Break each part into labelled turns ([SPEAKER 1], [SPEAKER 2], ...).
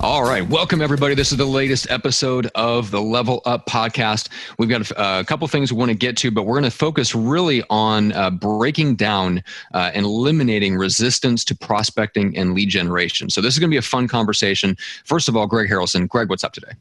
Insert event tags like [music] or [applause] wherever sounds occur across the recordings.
[SPEAKER 1] All right. Welcome, everybody. This is the latest episode of the Level Up podcast. We've got a, a couple things we want to get to, but we're going to focus really on uh, breaking down uh, and eliminating resistance to prospecting and lead generation. So, this is going to be a fun conversation. First of all, Greg Harrelson. Greg, what's up today?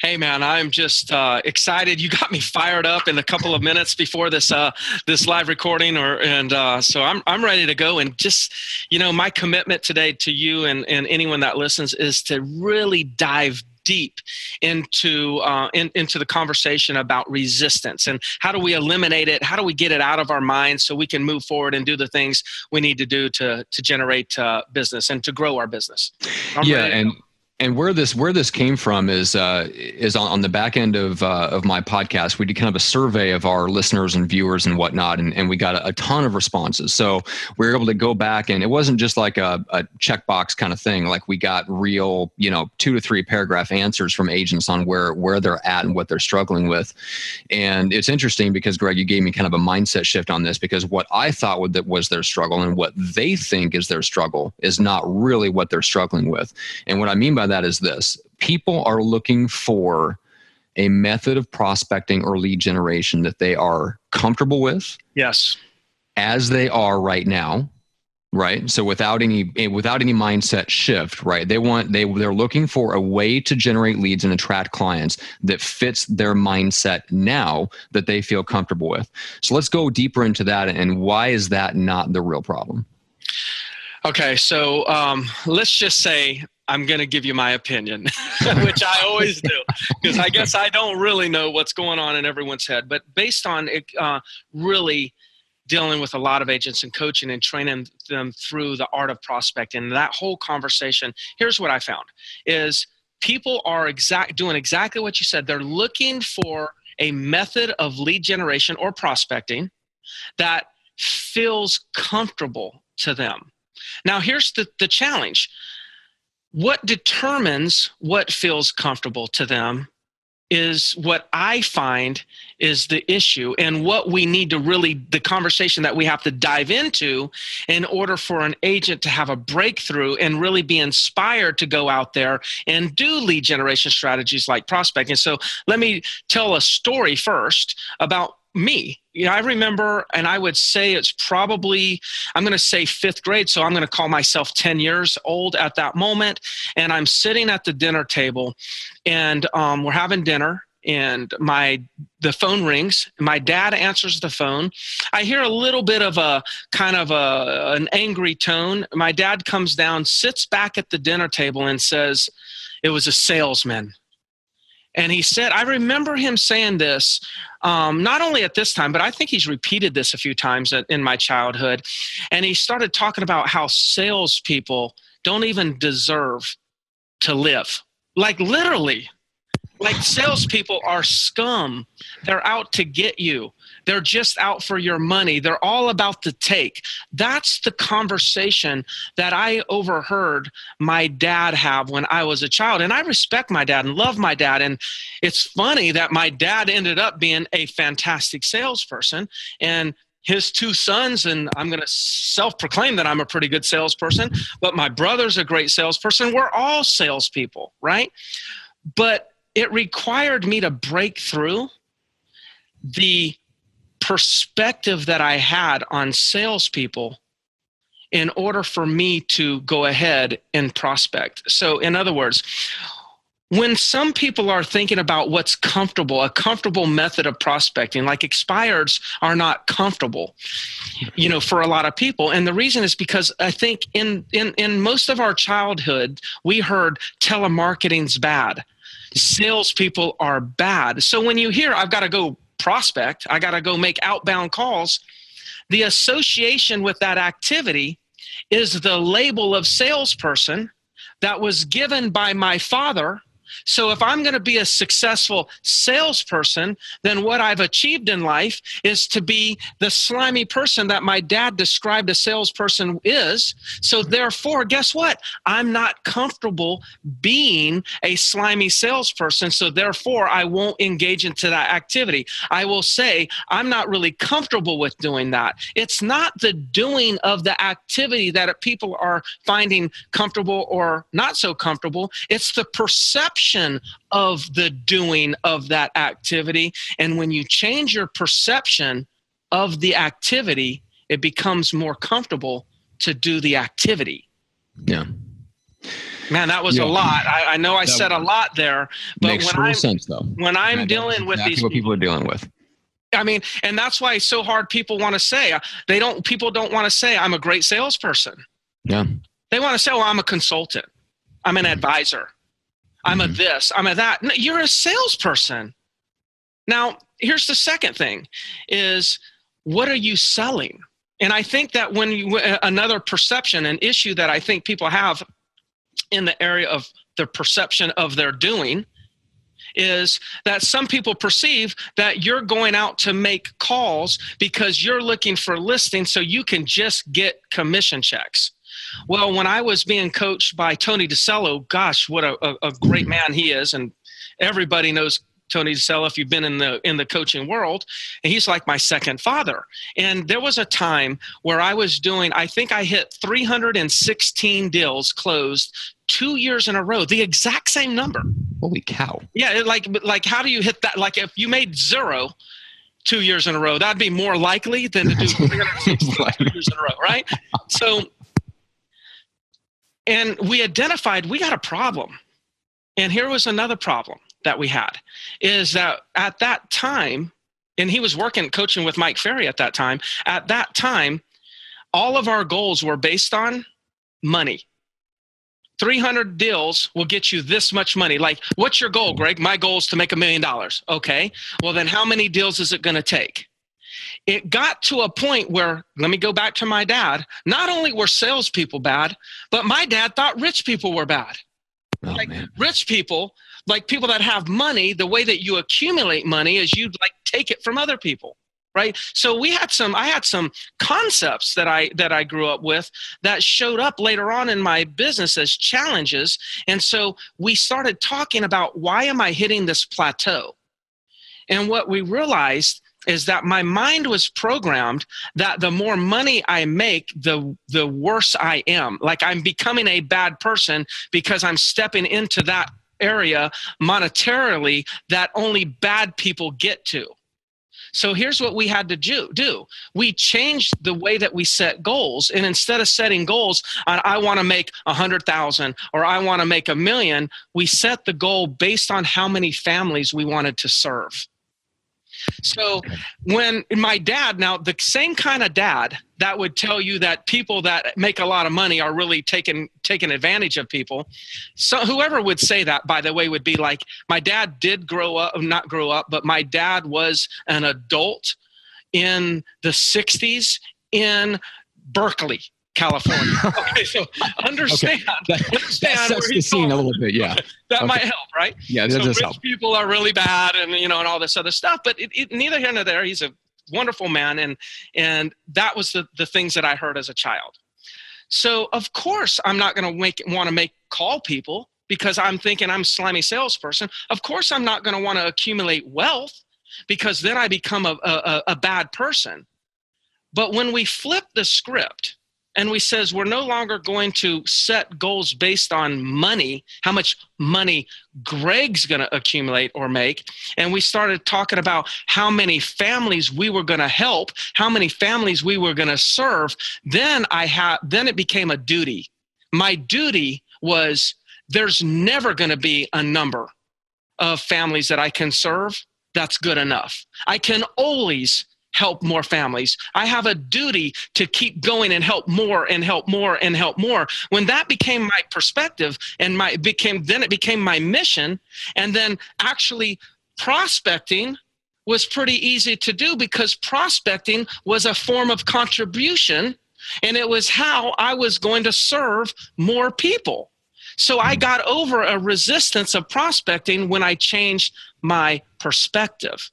[SPEAKER 2] Hey man, I'm just uh, excited. You got me fired up in a couple of minutes before this uh, this live recording, or and uh, so I'm I'm ready to go. And just you know, my commitment today to you and and anyone that listens is to really dive deep into uh, in, into the conversation about resistance and how do we eliminate it how do we get it out of our minds so we can move forward and do the things we need to do to to generate uh, business and to grow our business
[SPEAKER 1] I'm yeah and and where this where this came from is uh, is on, on, the back end of uh, of my podcast. We did kind of a survey of our listeners and viewers and whatnot, and, and we got a, a ton of responses. So we were able to go back, and it wasn't just like a, a checkbox kind of thing. Like we got real, you know, two to three paragraph answers from agents on where where they're at and what they're struggling with. And it's interesting because Greg, you gave me kind of a mindset shift on this because what I thought would, that was their struggle and what they think is their struggle is not really what they're struggling with. And what I mean by that is this people are looking for a method of prospecting or lead generation that they are comfortable with.
[SPEAKER 2] Yes.
[SPEAKER 1] As they are right now, right? So without any eh, without any mindset shift, right? They want they they're looking for a way to generate leads and attract clients that fits their mindset now that they feel comfortable with. So let's go deeper into that and why is that not the real problem?
[SPEAKER 2] Okay, so um, let's just say I'm going to give you my opinion, [laughs] [laughs] which I always do, because I guess I don't really know what's going on in everyone's head. But based on it, uh, really dealing with a lot of agents and coaching and training them through the art of prospecting, and that whole conversation, here's what I found: is people are exact doing exactly what you said. They're looking for a method of lead generation or prospecting that feels comfortable to them. Now, here's the, the challenge what determines what feels comfortable to them is what I find is the issue and what we need to really, the conversation that we have to dive into in order for an agent to have a breakthrough and really be inspired to go out there and do lead generation strategies like prospecting. So let me tell a story first about me. You know, I remember, and I would say it's probably, I'm going to say fifth grade, so I'm going to call myself 10 years old at that moment. And I'm sitting at the dinner table, and um, we're having dinner, and my the phone rings. My dad answers the phone. I hear a little bit of a kind of a an angry tone. My dad comes down sits back at the dinner table and says it was a salesman and he said, I remember him saying this, um, not only at this time, but I think he's repeated this a few times in my childhood. And he started talking about how salespeople don't even deserve to live. Like literally, like salespeople are scum. They're out to get you. They're just out for your money. They're all about the take. That's the conversation that I overheard my dad have when I was a child. And I respect my dad and love my dad. And it's funny that my dad ended up being a fantastic salesperson. And his two sons, and I'm going to self proclaim that I'm a pretty good salesperson, but my brother's a great salesperson. We're all salespeople, right? But it required me to break through the perspective that I had on salespeople in order for me to go ahead and prospect. So, in other words, when some people are thinking about what's comfortable, a comfortable method of prospecting, like expireds are not comfortable, you know, for a lot of people. And the reason is because I think in in in most of our childhood, we heard telemarketing's bad. Salespeople are bad. So when you hear I've got to go prospect, I got to go make outbound calls. The association with that activity is the label of salesperson that was given by my father So if I'm going to be a successful salesperson, then what I've achieved in life is to be the slimy person that my dad described a salesperson is. So therefore, guess what? I'm not comfortable being a slimy salesperson. So therefore, I won't engage into that activity. I will say, I'm not really comfortable with doing that. It's not the doing of the activity that people are finding comfortable or not so comfortable. It's the perception of the doing of that activity. And when you change your perception of the activity, it becomes more comfortable to do the activity.
[SPEAKER 1] Yeah.
[SPEAKER 2] Man, that was yeah. a lot. I, I know I that said a lot there, but
[SPEAKER 1] makes
[SPEAKER 2] when I'm
[SPEAKER 1] sense though.
[SPEAKER 2] When I'm dealing exactly with these
[SPEAKER 1] what people are dealing with.
[SPEAKER 2] I mean, and that's why it's so hard. People want to say they don't. People don't want to say I'm a great salesperson.
[SPEAKER 1] Yeah.
[SPEAKER 2] They want to say, "Well, I'm a consultant. I'm an mm-hmm. advisor. I'm mm-hmm. a this. I'm a that." No, you're a salesperson. Now, here's the second thing: is what are you selling? And I think that when you, another perception, an issue that I think people have in the area of the perception of their doing is that some people perceive that you're going out to make calls because you're looking for listings so you can just get commission checks. Well, when I was being coached by Tony DiCello, gosh, what a, a, a great man he is, and everybody knows Tony DiCello if you've been in the in the coaching world, and he's like my second father. And there was a time where I was doing, I think I hit 316 deals closed two years in a row, the exact same number.
[SPEAKER 1] Holy cow!
[SPEAKER 2] Yeah, like like how do you hit that? Like if you made zero two years in a row, that'd be more likely than to do [laughs] two years in a row, right? So, and we identified we got a problem, and here was another problem that we had is that at that time, and he was working coaching with Mike Ferry at that time. At that time, all of our goals were based on money 300 deals will get you this much money. Like, what's your goal, Greg? My goal is to make a million dollars. Okay. Well, then how many deals is it going to take? It got to a point where, let me go back to my dad. Not only were salespeople bad, but my dad thought rich people were bad. Oh, like, man. rich people, like people that have money, the way that you accumulate money is you like take it from other people right so we had some i had some concepts that i that i grew up with that showed up later on in my business as challenges and so we started talking about why am i hitting this plateau and what we realized is that my mind was programmed that the more money I make, the the worse I am. Like I'm becoming a bad person because I'm stepping into that area monetarily that only bad people get to. So here's what we had to do. Do. We changed the way that we set goals. And instead of setting goals on, I want to make a hundred thousand or I want to make a million, we set the goal based on how many families we wanted to serve. So when my dad, now the same kind of dad that would tell you that people that make a lot of money are really taking taking advantage of people. So whoever would say that, by the way, would be like my dad did grow up, not grow up, but my dad was an adult in the 60s in Berkeley. California. [laughs] Okay, so understand.
[SPEAKER 1] Okay. That,
[SPEAKER 2] understand
[SPEAKER 1] that sets the scene a little bit. Yeah,
[SPEAKER 2] that
[SPEAKER 1] okay.
[SPEAKER 2] might help, right?
[SPEAKER 1] Yeah, that
[SPEAKER 2] so
[SPEAKER 1] does
[SPEAKER 2] rich
[SPEAKER 1] help.
[SPEAKER 2] People are really bad, and you know, and all this other stuff. But it, it, neither here nor there. He's a wonderful man, and and that was the the things that I heard as a child. So of course, I'm not going to make want to make call people because I'm thinking I'm slimy salesperson. Of course, I'm not going to want to accumulate wealth because then I become a, a, a bad person. But when we flip the script and we says we're no longer going to set goals based on money how much money greg's going to accumulate or make. And we started talking about how many families we were going to help how many families we were going to serve. Then i had then it became a duty. My duty was there's never going to be a number of families that i can serve. That's good enough. I can always help more families. I have a duty to keep going and help more and help more and help more. When that became my perspective and my became then it became my mission and then actually prospecting was pretty easy to do because prospecting was a form of contribution and it was how I was going to serve more people. So I got over a resistance of prospecting when I changed my perspective.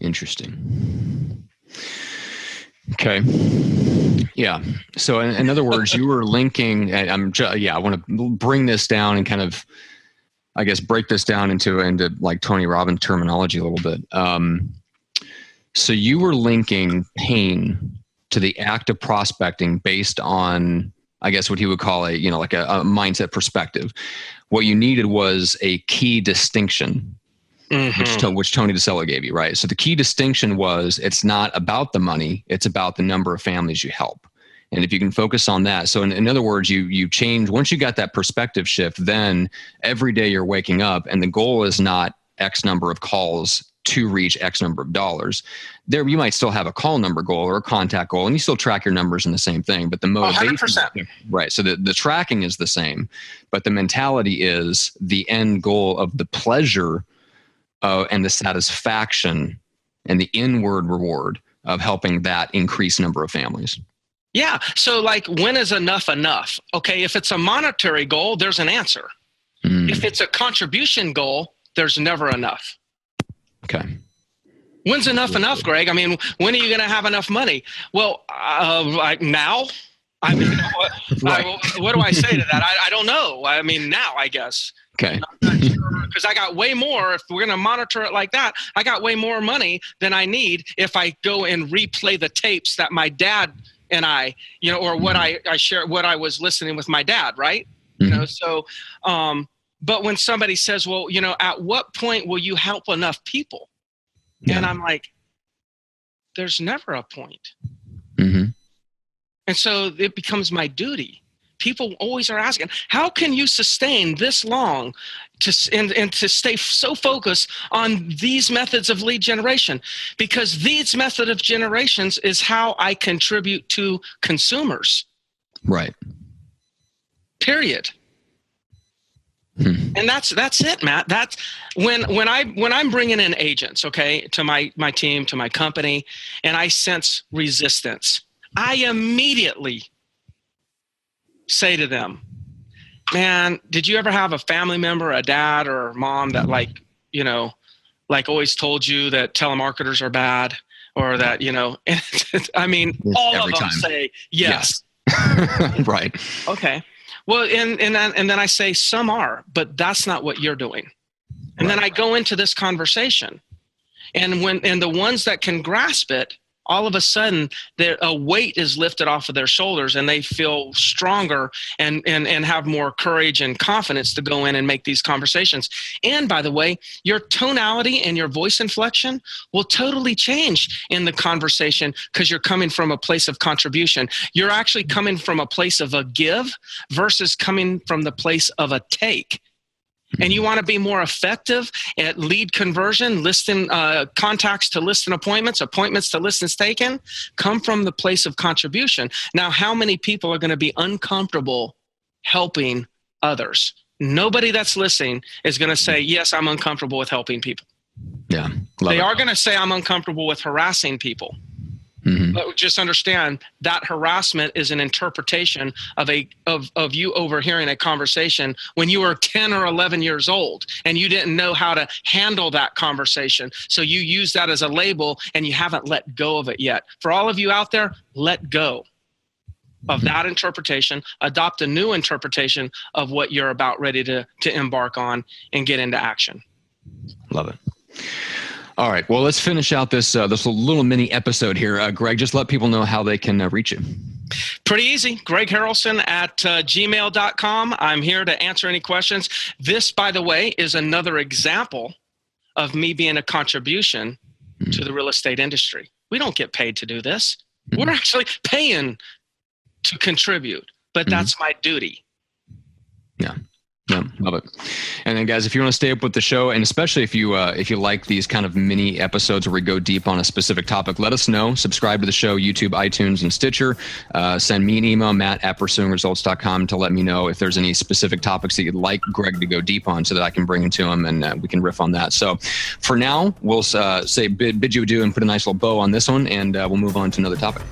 [SPEAKER 1] Interesting. Okay. Yeah. So, in, in other words, you were linking. I'm. Yeah. I want to bring this down and kind of, I guess, break this down into into like Tony Robbins terminology a little bit. Um, so you were linking pain to the act of prospecting based on, I guess, what he would call a you know like a, a mindset perspective. What you needed was a key distinction Mm-hmm. Which, which, Tony DiCello gave you, right? So the key distinction was it's not about the money; it's about the number of families you help. And if you can focus on that, so in, in other words, you you change once you got that perspective shift. Then every day you're waking up, and the goal is not X number of calls to reach X number of dollars. There, you might still have a call number goal or a contact goal, and you still track your numbers in the same thing. But the motivation,
[SPEAKER 2] 100%.
[SPEAKER 1] right? So the, the tracking is the same, but the mentality is the end goal of the pleasure uh, and the satisfaction and the inward reward of helping that increase number of families.
[SPEAKER 2] Yeah. So, like, when is enough enough? Okay. If it's a monetary goal, there's an answer. Mm. If it's a contribution goal, there's never enough.
[SPEAKER 1] Okay.
[SPEAKER 2] When's enough enough, Greg? I mean, when are you going to have enough money? Well, uh, like now. I mean, [laughs] what, right. I, what do I say to that? I, I don't know. I mean, now I guess.
[SPEAKER 1] Okay.
[SPEAKER 2] Because I got way more. If we're going to monitor it like that, I got way more money than I need if I go and replay the tapes that my dad and I, you know, or what I, I share, what I was listening with my dad, right? Mm-hmm. You know, so, um, but when somebody says, well, you know, at what point will you help enough people? Yeah. And I'm like, there's never a point. Mm-hmm. And so it becomes my duty people always are asking, how can you sustain this long to, and, and to stay so focused on these methods of lead generation? Because these method of generations is how I contribute to consumers.
[SPEAKER 1] Right.
[SPEAKER 2] Period. Hmm. And that's that's it, Matt. That's when when I when I'm bringing in agents, okay, to my my team, to my company, and I sense resistance, I immediately say to them, man, did you ever have a family member, a dad or a mom that like, you know, like always told you that telemarketers are bad or that, you know, [laughs] I mean, all Every of them time. say yes.
[SPEAKER 1] yes. [laughs] right.
[SPEAKER 2] Okay. Well, and, and, then, and then I say some are, but that's not what you're doing. And right. then I go into this conversation and when, and the ones that can grasp it, all of a sudden a weight is lifted off of their shoulders and they feel stronger and, and, and have more courage and confidence to go in and make these conversations. And by the way, your tonality and your voice inflection will totally change in the conversation because you're coming from a place of contribution. You're actually coming from a place of a give versus coming from the place of a take and you want to be more effective at lead conversion, listing uh, contacts to listing appointments, appointments to listings taken, come from the place of contribution. Now, how many people are going to be uncomfortable helping others? Nobody that's listening is going to say, Yes, I'm uncomfortable with helping people.
[SPEAKER 1] Yeah.
[SPEAKER 2] They it. are going to say, I'm uncomfortable with harassing people. Mm-hmm. But just understand that harassment is an interpretation of a of, of you overhearing a conversation when you were 10 or 11 years old and you didn't know how to handle that conversation. So you use that as a label and you haven't let go of it yet. For all of you out there, let go of mm-hmm. that interpretation, adopt a new interpretation of what you're about ready to, to embark on and get into action.
[SPEAKER 1] Love it. All right. Well, let's finish out this uh, this little mini episode here. Uh, Greg, just let people know how they can uh, reach you.
[SPEAKER 2] Pretty easy. Greg Harrelson at uh, gmail.com. I'm here to answer any questions. This, by the way, is another example of me being a contribution mm-hmm. to the real estate industry. We don't get paid to do this. Mm-hmm. We're actually paying to contribute, but mm-hmm. that's my duty.
[SPEAKER 1] Yeah. Yeah, love it. And then, guys, if you want to stay up with the show, and especially if you uh, if you like these kind of mini episodes where we go deep on a specific topic, let us know. Subscribe to the show, YouTube, iTunes, and Stitcher. Uh, send me an email, Matt at pursuingresults.com, to let me know if there's any specific topics that you'd like Greg to go deep on, so that I can bring it to him and uh, we can riff on that. So, for now, we'll uh, say bid, bid you adieu and put a nice little bow on this one, and uh, we'll move on to another topic.